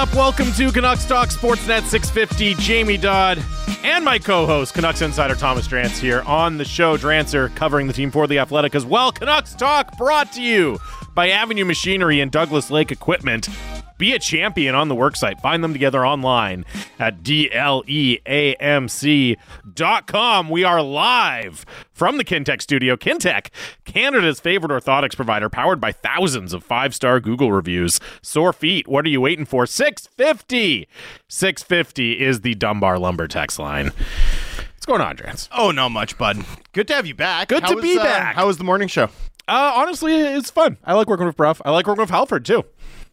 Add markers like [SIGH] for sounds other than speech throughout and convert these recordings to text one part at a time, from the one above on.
Up? Welcome to Canucks Talk Sportsnet 650. Jamie Dodd and my co-host, Canucks insider Thomas Drance here on the show. Drancer covering the team for the Athletic as well. Canucks Talk brought to you by Avenue Machinery and Douglas Lake Equipment. Be a champion on the worksite. Find them together online at E dleamc.com. We are live from the Kintec studio. Kintec, Canada's favorite orthotics provider, powered by thousands of five star Google reviews. Sore feet, what are you waiting for? 650. 650 is the Dunbar Lumber text line. What's going on, Drance? Oh, not much, bud. Good to have you back. Good to was, be uh, back. How was the morning show? Uh, honestly, it's fun. I like working with Brough. I like working with Halford too.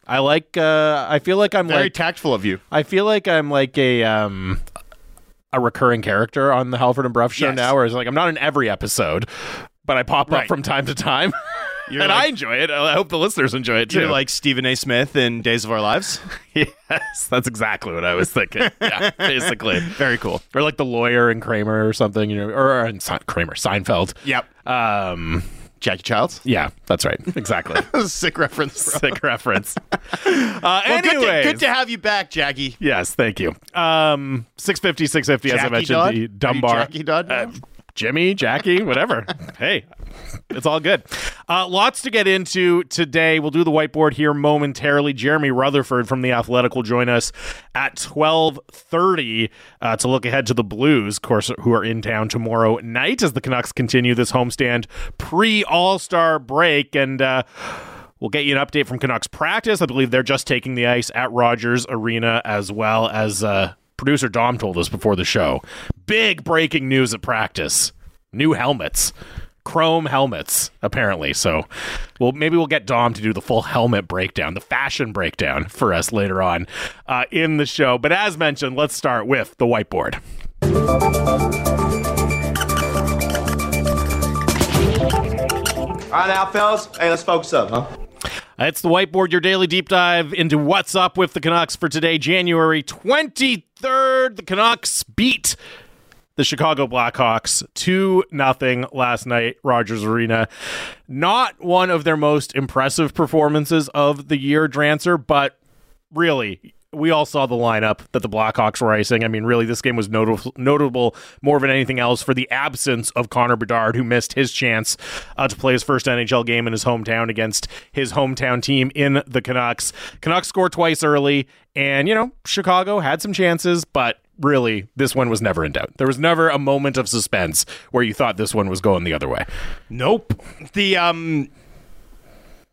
I like. Uh, I feel like I'm like Very like. tactful of you. I feel like I'm like a um a recurring character on the Halford and Brough show Yes. now, where it's like I'm not in every episode, but I pop up from time to time, [LAUGHS] and I enjoy it. I hope the listeners enjoy it too. You're like Stephen A. Smith in Days of Our Lives. [LAUGHS] [LAUGHS] yes, that's exactly what I was thinking. yeah, basically, Very cool. or like the lawyer in Kramer or something, you know, or in Se- Kramer Seinfeld. Yep. Um, Jackie Chiles. yeah, that's right, exactly. [LAUGHS] Sick reference. Bro. Sick reference. [LAUGHS] Uh, Well, good, to, good to have you back, Jackie. Yes, thank you. Um, 650, 650, as I mentioned, Dodd? the Dunbar. Jackie Dodd Uh? Jimmy, Jackie, whatever. [LAUGHS] hey, it's all good. Uh, lots to get into today. We'll do the whiteboard here momentarily. Jeremy Rutherford from The Athletic will join us at 1230 uh, to look ahead to the Blues, of course, who are in town tomorrow night as the Canucks continue this homestand pre-All-Star break. And... Uh, We'll get you an update from Canucks practice. I believe they're just taking the ice at Rogers Arena as well as uh, producer Dom told us before the show. Big breaking news at practice. New helmets. Chrome helmets, apparently. So, well, maybe we'll get Dom to do the full helmet breakdown, the fashion breakdown for us later on uh, in the show. But as mentioned, let's start with the whiteboard. All right, now, fellas. Hey, let's focus up, huh? It's the whiteboard, your daily deep dive into what's up with the Canucks for today, January 23rd. The Canucks beat the Chicago Blackhawks 2 nothing last night, Rogers Arena. Not one of their most impressive performances of the year, Drancer, but really, we all saw the lineup that the Blackhawks were icing. I mean, really, this game was notable, notable more than anything else for the absence of Connor Bedard, who missed his chance uh, to play his first NHL game in his hometown against his hometown team in the Canucks. Canucks scored twice early, and, you know, Chicago had some chances, but really, this one was never in doubt. There was never a moment of suspense where you thought this one was going the other way. Nope. The um,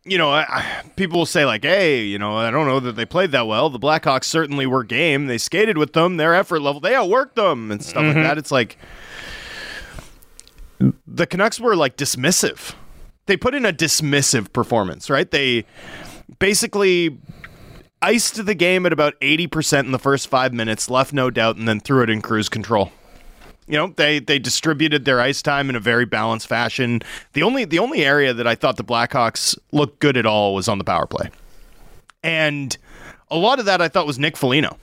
you know, I, I- people will say like, "Hey, you know, I don't know that they played that well." The Blackhawks certainly were game. They skated with them. Their effort level, they outworked them and stuff like mm-hmm. that. It's like the Canucks were like dismissive. They put in a dismissive performance, right? They basically iced the game at about 80% in the first 5 minutes, left no doubt and then threw it in cruise control you know they they distributed their ice time in a very balanced fashion. The only the only area that i thought the blackhawks looked good at all was on the power play. And a lot of that i thought was nick Foligno.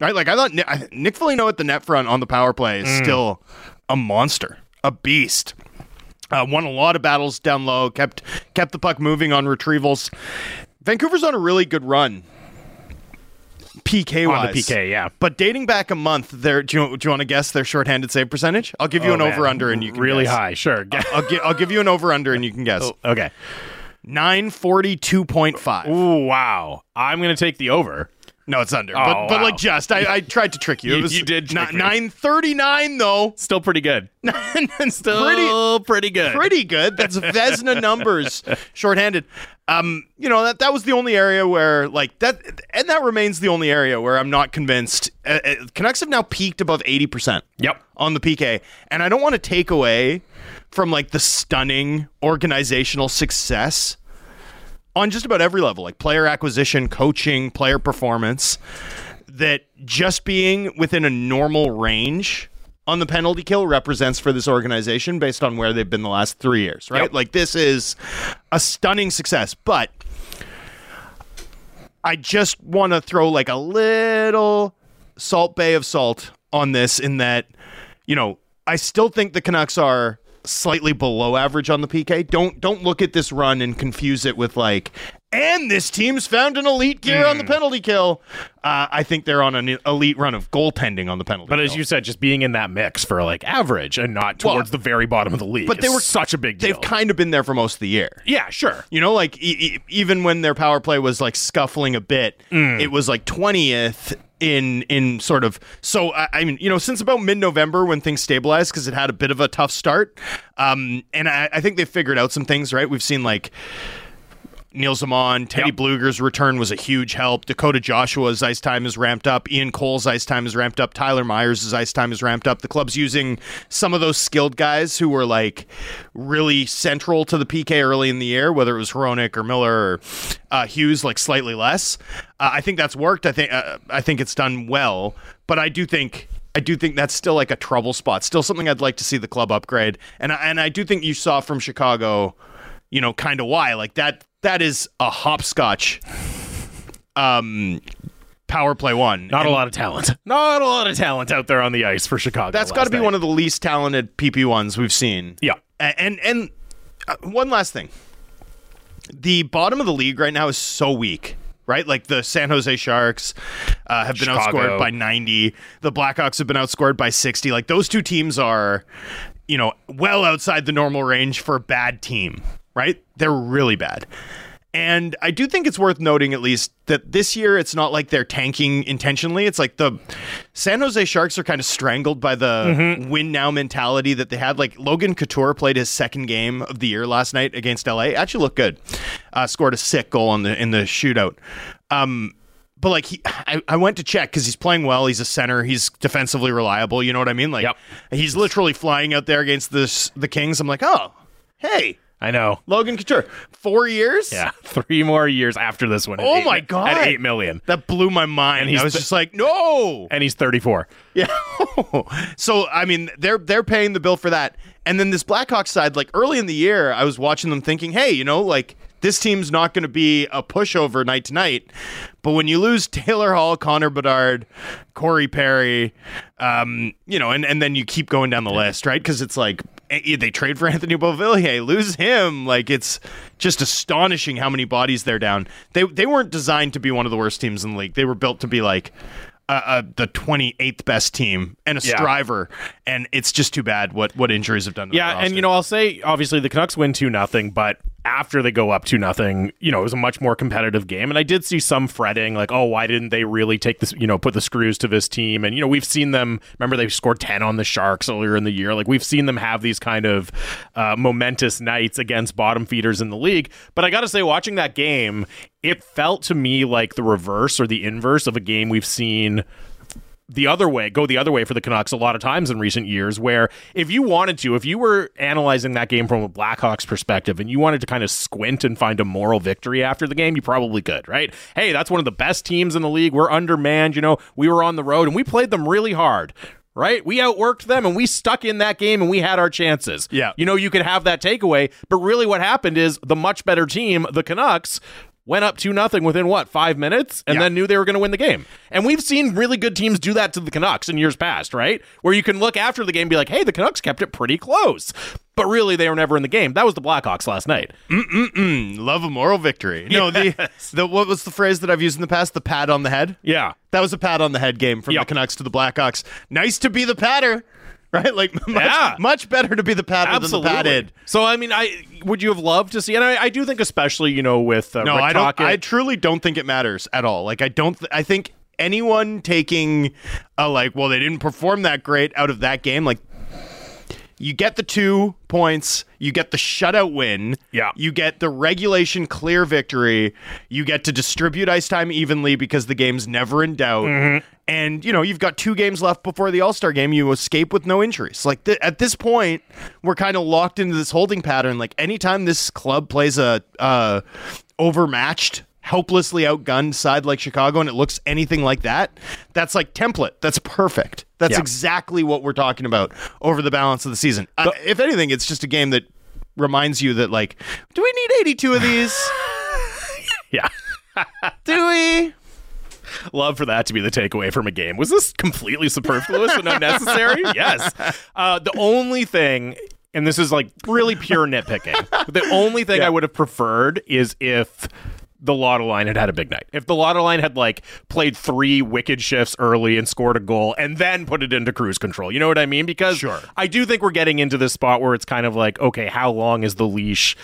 right? Like i thought Ni- I- nick Foligno at the net front on the power play is still a monster a beast. Uh, won a lot of battles down low kept kept the puck moving on retrievals. Vancouver's on a really good run pk wise the PK, yeah. but dating back a month, there. Do you, do you want to guess their shorthanded save percentage? I'll give you Oh, an over under, and you can really guess. high. Sure. Get- I'll, gi- I'll give you an over under, and you can guess. Oh, okay. Nine forty two point five. Ooh, wow. I'm going to take the over. No, it's under. Oh, but, but wow. like just, I, I tried to trick you. You- It was you did me. Nine thirty nine though. Still pretty good. [LAUGHS] Still Still pretty, good. pretty good. That's Vezina [LAUGHS] numbers, shorthanded. Um, you know that that was the only area where like that, and that remains the only area where I'm not convinced. Uh, uh, Canucks have now peaked above eighty percent. Yep. on the PK. And I don't want to take away from like the stunning organizational success on just about every level, like player acquisition, coaching, player performance, that just being within a normal range on the penalty kill represents for this organization based on where they've been the last three years, right? Yep. Like this is a stunning success, but I just want to throw like a little salt bay of salt on this in that, you know, I still think the Canucks are slightly below average on the PK. Don't don't look at this run and confuse it with like and this team's found an elite gear on the Hmm. penalty kill. Uh, I think they're on an elite run of goaltending on the penalty. But kill. as you said, just being in that mix for like average and not Well, towards the very bottom of the league. but they were- such a big deal. they've kind of been there for most of the year. yeah, sure. You know, like e- e- even when their power play was like scuffling a bit, Mm. it was like twentieth in in sort of. So I, I mean, you know, since about mid November when things stabilized because it had a bit of a tough start, um, and I, I think they figured out some things. Right, we've seen like. Nils Åman, Teddy Yep. Bluger's return was a huge help. Dakota Joshua's ice time is ramped up. Ian Cole's ice time is ramped up. Tyler Myers' ice time is ramped up. The club's using some of those skilled guys who were like really central to the PK early in the year, whether it was Hronek or Miller or uh, Hughes, like slightly less. Uh, I think that's worked. I think uh, I think it's done well, but I do think. I do think that's still like a trouble spot. Still something I'd like to see the club upgrade, and I, and I do think you saw from Chicago, you know, kind of why like that. That is a hopscotch um power play one. Not a lot of talent. Not a lot of talent out there on the ice for Chicago. That's got to be one of the least talented PP ones we've seen. Yeah. A- And and uh, one last thing. The bottom of the league right now is so weak. Right, like the San Jose Sharks uh, have been Chicago. outscored by ninety. The Blackhawks have been outscored by sixty. Like those two teams are, you know, well outside the normal range for a bad team. Right, they're really bad. And I do think it's worth noting, at least, that this year it's not like they're tanking intentionally. It's like the San Jose Sharks are kind of strangled by the win now mentality that they had. Like Logan Couture played his second game of the year last night against LA. Actually looked good. Uh, scored a sick goal in the in the shootout. Um, but like he, I, I went to check because he's playing well. He's a center. He's defensively reliable. You know what I mean? Like Yep. he's literally flying out there against this the Kings. I'm like, oh, hey, I know. Logan Couture, four years. Yeah, [LAUGHS] three more years after this one. Oh eight my God. At eight million, That blew my mind. he's I was the- just like, no. and he's thirty-four. Yeah. [LAUGHS] so I mean, they're they're paying the bill for that. And then this Blackhawks side, like early in the year, I was watching them thinking, hey, you know, like this team's not going to be a pushover night to night. But when you lose Taylor Hall, Connor Bedard, Corey Perry, um, you know, and, and then you keep going down the list, right? Because it's like they trade for [LAUGHS] Anthony Beauvillier, lose him. Like it's just astonishing how many bodies they're down. They they weren't designed to be one of the worst teams in the league. They were built to be like uh, uh, the 28th best team and a Yeah. striver, and it's just too bad what what injuries have done. To Yeah, and you know, I'll say obviously the Canucks win two nothing, but after they go up two nothing, you know, it was a much more competitive game. And I did see some fretting, like, oh, why didn't they really take this, you know, put the screws to this team? And you know, we've seen them. Remember, they scored ten on the Sharks earlier in the year. Like we've seen them have these kind of uh, momentous nights against bottom feeders in the league. But I got to say, watching that game, it felt to me like the reverse or the inverse of a game we've seen the other way, go the other way for the Canucks a lot of times in recent years, where if you wanted to, if you were analyzing that game from a Blackhawks perspective and you wanted to kind of squint and find a moral victory after the game, you probably could, right? Hey, that's one of the best teams in the league. We're undermanned. You know, we were on the road and we played them really hard. Right? We outworked them and we stuck in that game and we had our chances. Yeah. You know, you could have that takeaway, but really what happened is the much better team, the Canucks, went up 2 nothing within what, 5 minutes and Yeah. then knew they were going to win the game. And we've seen really good teams do that to the Canucks in years past, right? Where you can look after the game and be like, "Hey, the Canucks kept it pretty close." But really they were never in the game. That was the Blackhawks last night. mm-mm love a moral victory. No, the the what was the phrase that I've used in the past? The pat on the head. Yeah. That was a pat on the head game from Yep. the Canucks to the Blackhawks. Nice to be the patter, [LAUGHS] right? Like [LAUGHS] much, Yeah. much better to be the padded Absolutely. than the patted. So I mean, I would you have loved to see and I, I do think especially, you know, with uh, No, Rick I don't. Tocchet- I truly don't think it matters at all. Like I don't. Th- I think anyone taking a like, well, they didn't perform that great out of that game. Like, you get the two points, you get the shutout win, Yeah. you get the regulation clear victory, you get to distribute ice time evenly because the game's never in doubt. Mm-hmm. And you know you've got two games left before the All Star game. You escape with no injuries. Like th- at this point, we're kind of locked into this holding pattern. Like anytime this club plays a uh, overmatched, helplessly outgunned side like Chicago, and it looks anything like that, that's like template. That's perfect. That's Yeah. exactly what we're talking about over the balance of the season. Uh, if anything, it's just a game that reminds you that like, do we need 82 of these? [LAUGHS] yeah. [LAUGHS] do we? Love for that to be the takeaway from a game. Was this completely superfluous and unnecessary? [LAUGHS] Yes. Uh, the only thing, and this is like really pure nitpicking, but the only thing Yeah. I would have preferred is if the Lotto line had had a big night. If the Lotto line had like played three wicked shifts early and scored a goal and then put it into cruise control, you know what I mean? Because Sure. I do think we're getting into this spot where it's kind of like, okay, how long is the leash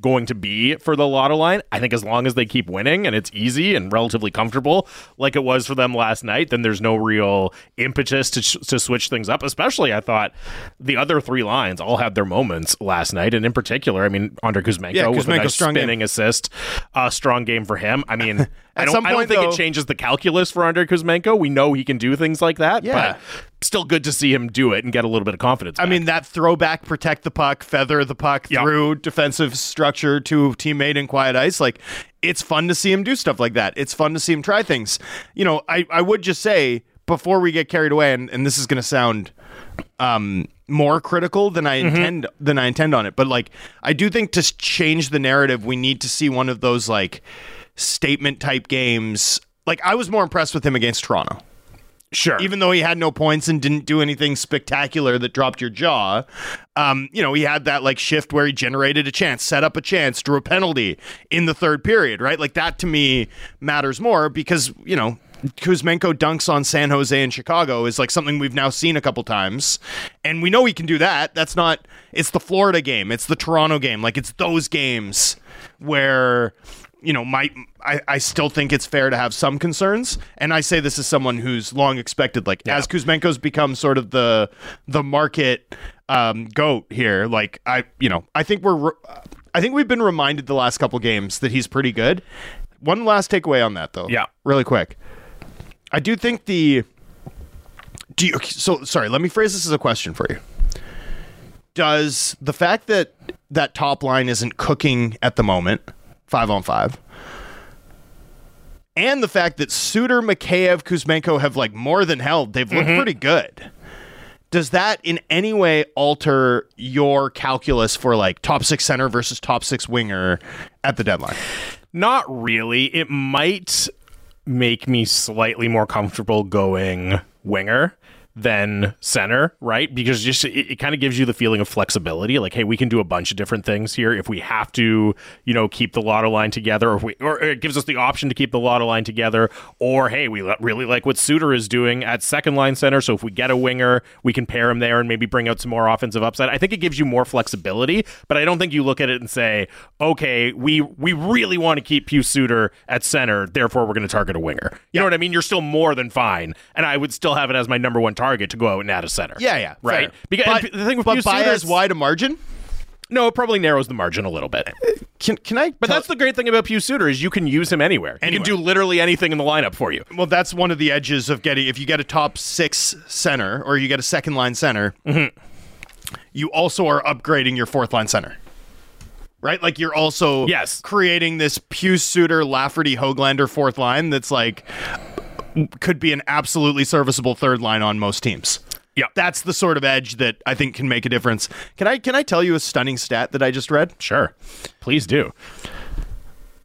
going to be for the Lotto line? I think as long as they keep winning and it's easy and relatively comfortable, like it was for them last night, then there's no real impetus to, to switch things up. Especially, I thought the other three lines all had their moments last night, and in particular, I mean, Andrei Kuzmenko Yeah, with a nice strong game. spinning assist, uh, strong game for him. I mean, [LAUGHS] I At don't, some I don't point, think though- it changes the calculus for Andrei Kuzmenko. We know he can do things like that, Yeah. but still good to see him do it and get a little bit of confidence. I back. mean, that throwback, protect the puck, feather the puck Yeah. through defensive structure to teammate in quiet ice. Like, it's fun to see him do stuff like that. It's fun to see him try things. You know, I, I would just say before we get carried away, and, and this is going to sound um, more critical than I intend than I intend on it, but like, I do think to change the narrative, we need to see one of those like statement type games. Like, I was more impressed with him against Toronto sure. even though he had no points and didn't do anything spectacular that dropped your jaw, um, you know, he had that like shift where he generated a chance, set up a chance, drew a penalty in the third period, right? Like that to me matters more because, you know, Kuzmenko dunks on San Jose and Chicago is like something we've now seen a couple times. And we know he can do that. That's not, it's the Florida game, it's the Toronto game. Like it's those games where you know, my I, I still think it's fair to have some concerns, and I say this as someone who's long expected, like as Kuzmenko's become sort of the the market um, goat here. Like I, you know, I think we're re- I think we've been reminded the last couple games that he's pretty good. One last takeaway on that though, Yeah. really quick. I do think the do you so sorry. Let me phrase this as a question for you. Does the fact that that top line isn't cooking at the moment, five on five, and the fact that Suter, Mikheyev, Kuzmenko have like more than held, they've looked mm-hmm. pretty good. Does that in any way alter your calculus for like top six center versus top six winger at the deadline? Not really. It might make me slightly more comfortable going winger than center, right? Because just it, it kind of gives you the feeling of flexibility. Like, hey, we can do a bunch of different things here if we have to, you know, keep the lotto line together, or if we, or it gives us the option to keep the lotto line together, or hey, we really like what Suter is doing at second line center. So if we get a winger, we can pair him there and maybe bring out some more offensive upside. I think it gives you more flexibility, but I don't think you look at it and say, okay, we we really want to keep Pius Suter at center, therefore we're going to target a winger. You know what I mean? You're still more than fine, and I would still have it as my number one target to go out and add a center. Yeah, yeah, right. fair. Because but, the thing with but by as is- wide a margin. no, it probably narrows the margin a little bit. Uh, can can I? But that's the great thing about Pius Suter is you can use him anywhere. He Anywhere. can do literally anything in the lineup for you. well, that's one of the edges of getting. If you get a top six center or you get a second line center, mm-hmm. you also are upgrading your fourth line center. Right, like you're also Yes. creating this Pius Suter, Lafferty, Hoglander fourth line that's like could be an absolutely serviceable third line on most teams. Yeah. That's the sort of edge that I think can make a difference. Can I can I tell you a stunning stat that I just read? Sure. Please do.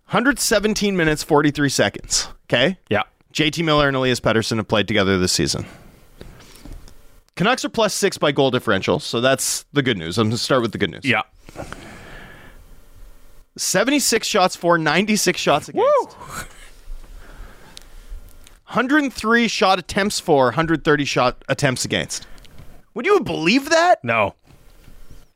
117 minutes 43 seconds. Okay? Yeah. JT Miller and Elias Pettersson have played together this season. Canucks are plus six by goal differential, so that's the good news. I'm going to start with the good news. Yeah. 76 shots for, 96 shots against. 103 shot attempts for, 130 shot attempts against. Would you believe that? No.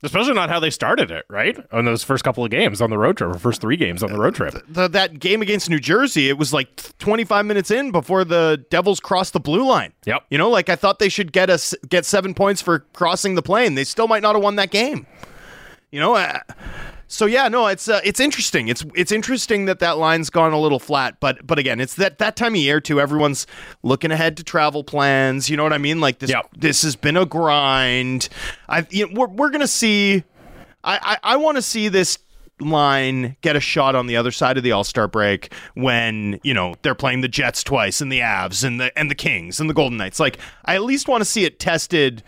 Especially not how they started it, right? On those first couple of games on the road trip, or first three games on the road trip. The, that game against New Jersey, it was like 25 minutes in before the Devils crossed the blue line. Yep. You know, like I thought they should get us get seven points for crossing the plane. They still might not have won that game. You know, uh, so yeah, no, it's uh, it's interesting. It's it's interesting that that line's gone a little flat, but but again, it's that that time of year too. Everyone's looking ahead to travel plans. You know what I mean? Like this Yep. this has been a grind. I you know, we're we're gonna see. I I, I want to see this line get a shot on the other side of the All-Star break when, you know, they're playing the Jets twice and the Avs and the and the Kings and the Golden Knights. Like I at least want to see it tested,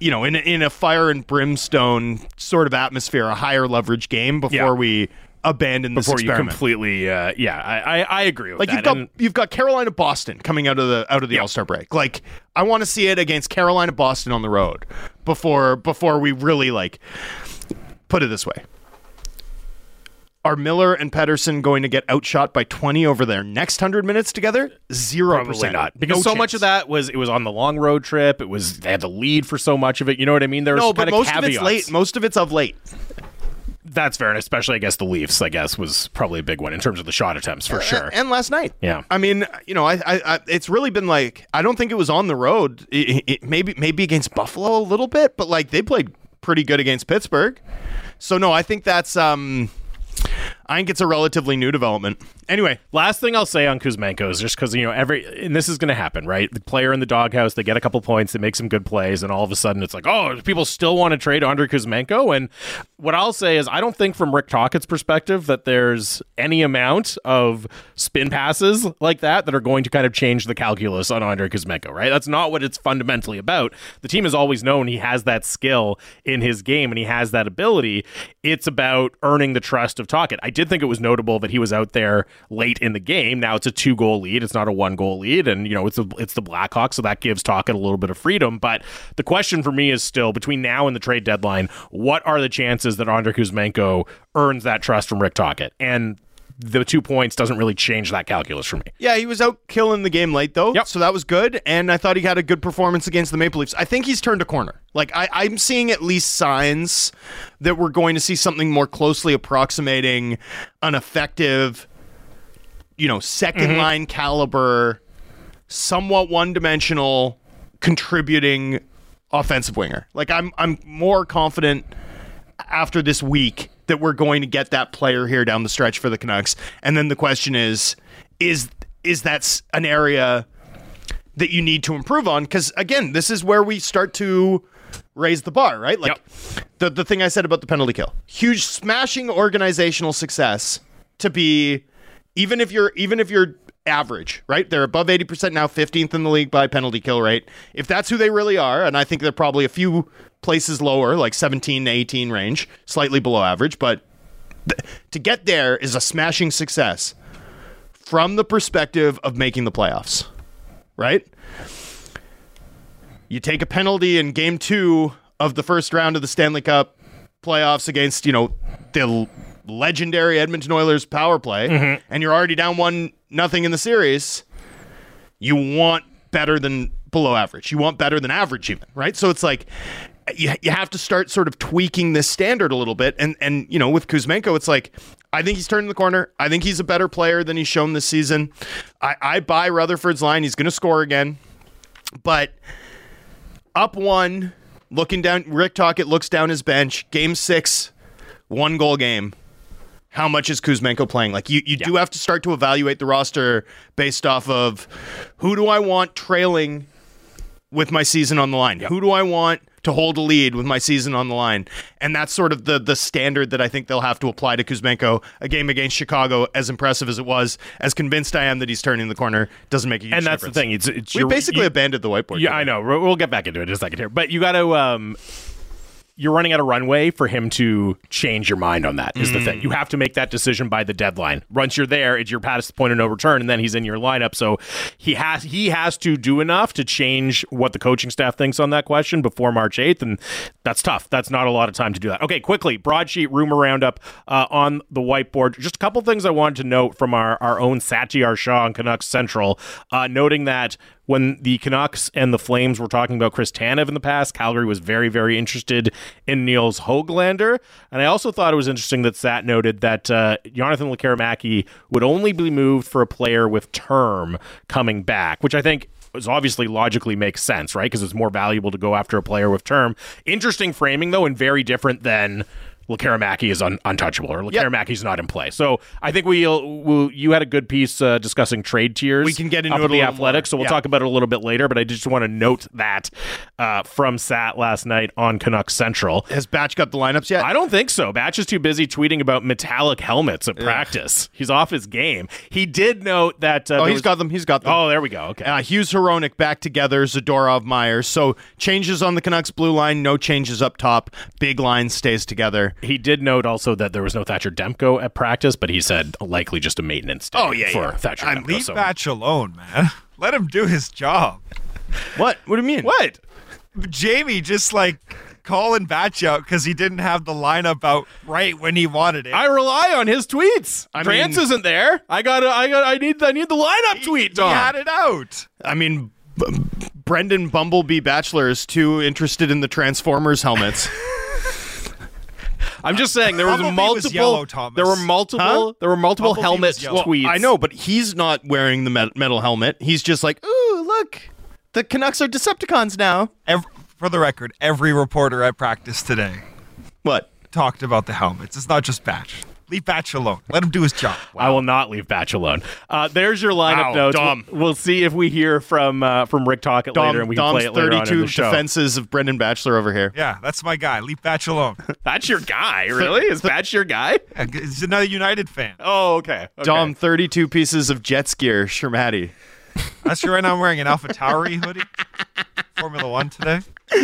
you know, in a, in a fire and brimstone sort of atmosphere, a higher leverage game before Yeah. we abandon this Before you completely, uh, yeah, I, I, I agree with like that. you've got And- you've got Carolina Boston coming out of the out of the All Star break. Like I want to see it against Carolina Boston on the road before before we really like put it this way. Are Miller and Pettersson going to get outshot by 20 over their next 100 minutes together? 0%. Probably not. Because No so chance. much of that was it was on the long road trip. It was they had the lead for so much of it. You know what I mean? There was No, but most of of it's late. Most of it's of late. That's fair, and especially I guess the Leafs. I guess was probably a big one in terms of the shot attempts for sure. And, and last night. Yeah. I mean, you know, I, I, I it's really been like I don't think it was on the road. It, it, maybe maybe against Buffalo a little bit, but like they played pretty good against Pittsburgh. So no, I think that's um I think it's a relatively new development. Anyway, Last thing I'll say on Kuzmenko is just because you know every and this is going to happen, right? The player in the doghouse, they get a couple points, they make some good plays, and all of a sudden it's like, oh, people still want to trade Andrei Kuzmenko. And what I'll say is, I don't think from Rick Tocchet's perspective that there's any amount of spin passes like that that are going to kind of change the calculus on Andrei Kuzmenko, right? That's not what it's fundamentally about. The team has always known he has that skill in his game and he has that ability. It's about earning the trust of Tocchet. I did think it was notable that he was out there late in the game. Now it's a two goal lead. It's not a one goal lead, and you know it's the it's the Blackhawks, so that gives Tocchet a little bit of freedom. But the question for me is still between now and the trade deadline, what are the chances that Andrei Kuzmenko earns that trust from Rick Tocchet? And the two points doesn't really change that calculus for me. yeah, he was out killing the game late though, Yep. so that was good. And I thought he had a good performance against the Maple Leafs. I think he's turned a corner. Like I, I'm seeing at least signs that we're going to see something more closely approximating an effective, you know, 2nd mm-hmm. line caliber, somewhat one dimensional, contributing offensive winger. Like I'm I'm more confident after this week that we're going to get that player here down the stretch for the Canucks. And then the question is is is that an area that you need to improve on cuz again, this is where we start to raise the bar, right? Like the the thing I said about the penalty kill. Huge smashing organizational success to be even if you're even if you're average, right? They're above 80% now, 15th in the league by penalty kill rate. If that's who they really are, and I think they're probably a few places lower, like 17 to 18 range, slightly below average, but th- to get there is a smashing success from the perspective of making the playoffs, right? You take a penalty in game 2 of the first round of the Stanley Cup playoffs against, you know, the legendary Edmonton Oilers power play, mm-hmm. and you're already down one nothing in the series. You want better than below average. You want better than average, even right. So it's like you, you have to start sort of tweaking this standard a little bit. And and you know with Kuzmenko, it's like I think he's turning the corner. I think he's a better player than he's shown this season. I, I buy Rutherford's line. He's going to score again, but up one, looking down. Rick Tocchet looks down his bench. Game six, one goal game. How much is Kuzmenko playing? Like you, you do have to start to evaluate the roster based off of who do I want trailing with my season on the line? Who do I want to hold a lead with my season on the line? And that's sort of the the standard that I think they'll have to apply to Kuzmenko. A game against Chicago, as impressive as it was, as convinced I am that he's turning the corner, doesn't make a huge And that's difference. the thing. It's, it's We basically you- abandoned the whiteboard. Yeah. I know. We'll we'll get back into it in a second here. But you got to. Um, you're running out of runway for him to change your mind on that. Is the thing. You have to make that decision by the deadline. Once you're there, it's your past point of no return, and then he's in your lineup. So he has he has to do enough to change what the coaching staff thinks on that question before March 8th, and that's tough. That's not a lot of time to do that. Okay, quickly, broadsheet rumor roundup uh, on the whiteboard. Just a couple things I wanted to note from our our own Satiar Shah on Canucks Central, uh, noting that when the Canucks and the Flames were talking about Chris Tanev in the past, Calgary was very, very interested in Niels Hoglander. And I also thought it was interesting that Sat noted that uh, Jonathan Lekkerimäki would only be moved for a player with term coming back, which I think is obviously logically makes sense, right? Because it's more valuable to go after a player with term. Interesting framing, though, and very different than Lekkerimäki is un- untouchable or Lekkerimäki's not in play. So I think we'll, we'll you had a good piece uh, discussing trade tiers. We can get into up it the Athletics, so we'll Yeah. talk about it a little bit later. But I just want to note that uh, from Sat last night on Canucks Central. Has Batch got the lineups yet? I don't think so. Batch is too busy tweeting about metallic helmets at practice. He's off his game. He did note that. Uh, oh, he's was- got them. He's got them. Oh, there we go. Okay. Uh, Hughes Hronek back together, Zadorov Myers. So changes on the Canucks blue line, no changes up top. Big line stays together. He did note also that there was no Thatcher Demko at practice, but he said likely just a maintenance day Oh, yeah, for yeah. Thatcher I'm- Demko. Leave so- Batch alone, man. [LAUGHS] Let him do his job. What? What do you mean? What? Jamie just like calling Batch out because he didn't have the lineup out right when he wanted it. I rely on his tweets. I Trance mean- isn't there. I got. to I got. I need. I need the lineup tweet. he Tom. had it out. I mean, B- Brendan Bumblebee Batchelor is too interested in the Transformers helmets. [LAUGHS] I'm just saying there was Bumblebee multiple. was yellow, Thomas. There were multiple. Huh? There were multiple Bumblebee helmet was yellow. tweets. I know, but he's not wearing the met- metal helmet. He's just like, ooh, look, the Canucks are Decepticons now. Ev for the record, every reporter at practice today What? talked about the helmets. It's not just Batch. Leave Batch alone. Let him do his job. I will not leave Batch alone. Uh, there's your lineup Wow, notes. Dom. We'll, we'll see if we hear from uh, from Rick Tocchet Dom, later, and we can play it later on in 32 the show. defenses of Brendan Batchelor over here. Yeah, that's my guy. Leave Batch alone. [LAUGHS] That's your guy, really? Is Batch your guy? Yeah, He's another United fan. Oh, okay. okay. Dom, 32 pieces of Jets gear, Sramaty. That's you right now I'm wearing an Alpha Tauri hoodie. Formula One today. [LAUGHS] All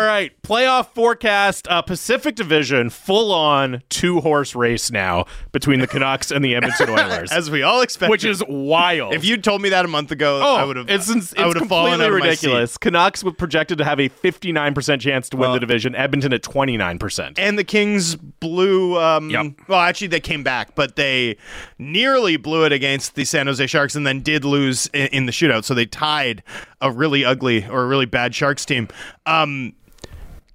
right, playoff forecast. Uh, Pacific Division, full on two horse race now between the Canucks and the Edmonton Oilers, [LAUGHS] As we all expected. which is wild. if you'd told me that a month ago, Oh, I would have. It's, it's I would have fallen completely out ridiculous. Canucks were projected to have a 59% chance to win the division. Edmonton at 29%. And the Kings blew. Um, Yep. Well, actually, they came back, but they nearly blew it against the San Jose Sharks, and then did lose in, in the shootout. So they tied a really ugly or a really bad Sharks team. Um,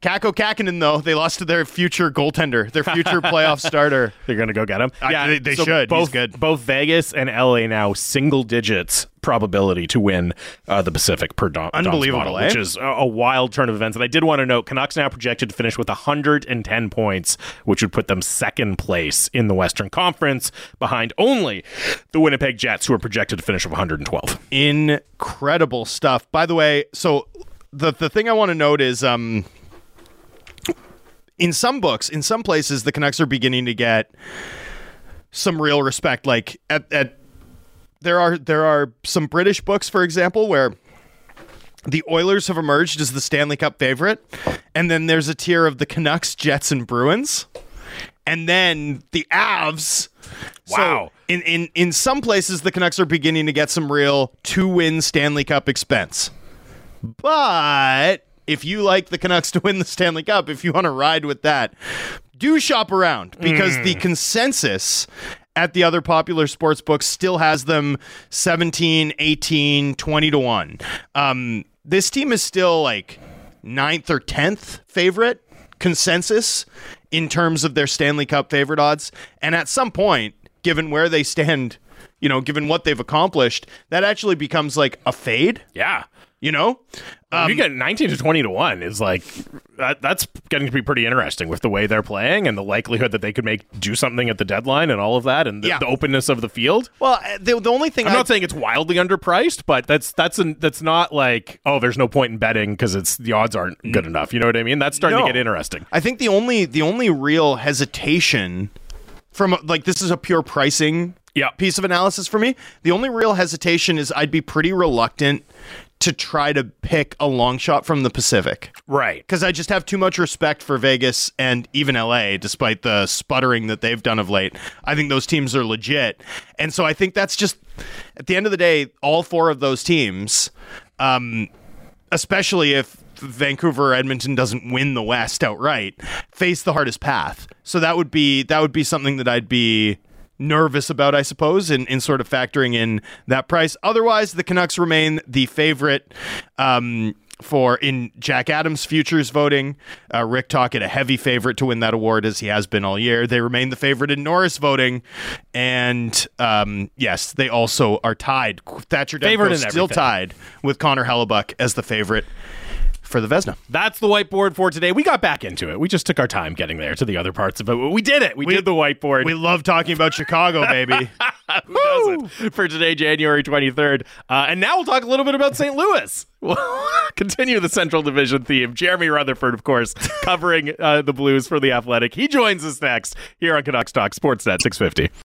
Kaapo Kähkönen, though, they lost to their future goaltender, their future [LAUGHS] playoff starter. They're going to go get him. I- they- they should. He's Both, good. Both Vegas and LA now single digits probability to win uh, the Pacific per Dom's Unbelievable, model, eh? which is a, a wild turn of events. And I did want to note Canucks now projected to finish with 110 points, which would put them second place in the Western Conference, behind only the Winnipeg Jets, who are projected to finish with 112. incredible stuff. By the way, so the the thing I want to note is um in some books, in some places the Canucks are beginning to get some real respect like at at there are there are some British books for example where the Oilers have emerged as the Stanley Cup favorite and then there's a tier of the Canucks, Jets and Bruins and then the Avs so Wow. in, in in some places the Canucks are beginning to get some real two win Stanley Cup expense. But if you like the Canucks to win the Stanley Cup, if you want to ride with that, do shop around because the consensus at the other popular sports books still has them 17, 18, 20 to 1. Um, this team is still like ninth or 10th favorite consensus in terms of their Stanley Cup favorite odds. And at some point, given where they stand, you know, given what they've accomplished, that actually becomes like a fade, Yeah. You know? if you get 19 to 20 to 1 is like that, that's getting to be pretty interesting with the way they're playing and the likelihood that they could make do something at the deadline and all of that and the, Yeah. the openness of the field Well, uh, the, the only thing i'm I- not saying it's wildly underpriced but that's that's an, that's not like oh there's no point in betting because it's the odds aren't good enough you know what i mean that's starting No. to get interesting I think the only the only real hesitation from like this is a pure pricing Yeah. piece of analysis for me. The only real hesitation is I'd be pretty reluctant to try to pick a long shot from the Pacific right because I just have too much respect for Vegas and even LA, despite the sputtering that they've done of late. I think those teams are legit, and so I think that's just at the end of the day, all four of those teams, um, especially if Vancouver or Edmonton doesn't win the West outright, face the hardest path. So that would be that would be something that I'd be nervous about, I suppose, in, in sort of factoring in that price. Otherwise, the Canucks remain the favorite. Um, for in Jack Adams futures voting, uh, Rick Tocchet a heavy favorite to win that award as he has been all year. They remain the favorite in Norris voting, and um, yes, they also are tied. Thatcher Demko still tied with Connor Hellebuyck as the favorite for the Vezina. that's the whiteboard for today we got back into it we just took our time getting there to the other parts of it we did it we, did the whiteboard We love talking about Chicago, baby. [LAUGHS] Who doesn't? For today, January 23rd. Uh, and now we'll talk a little bit about St. Louis. We'll [LAUGHS] continue the Central Division theme. Jeremy Rutherford, of course, covering uh, the Blues for the Athletic. He joins us next here on Canucks Talk Sportsnet 650.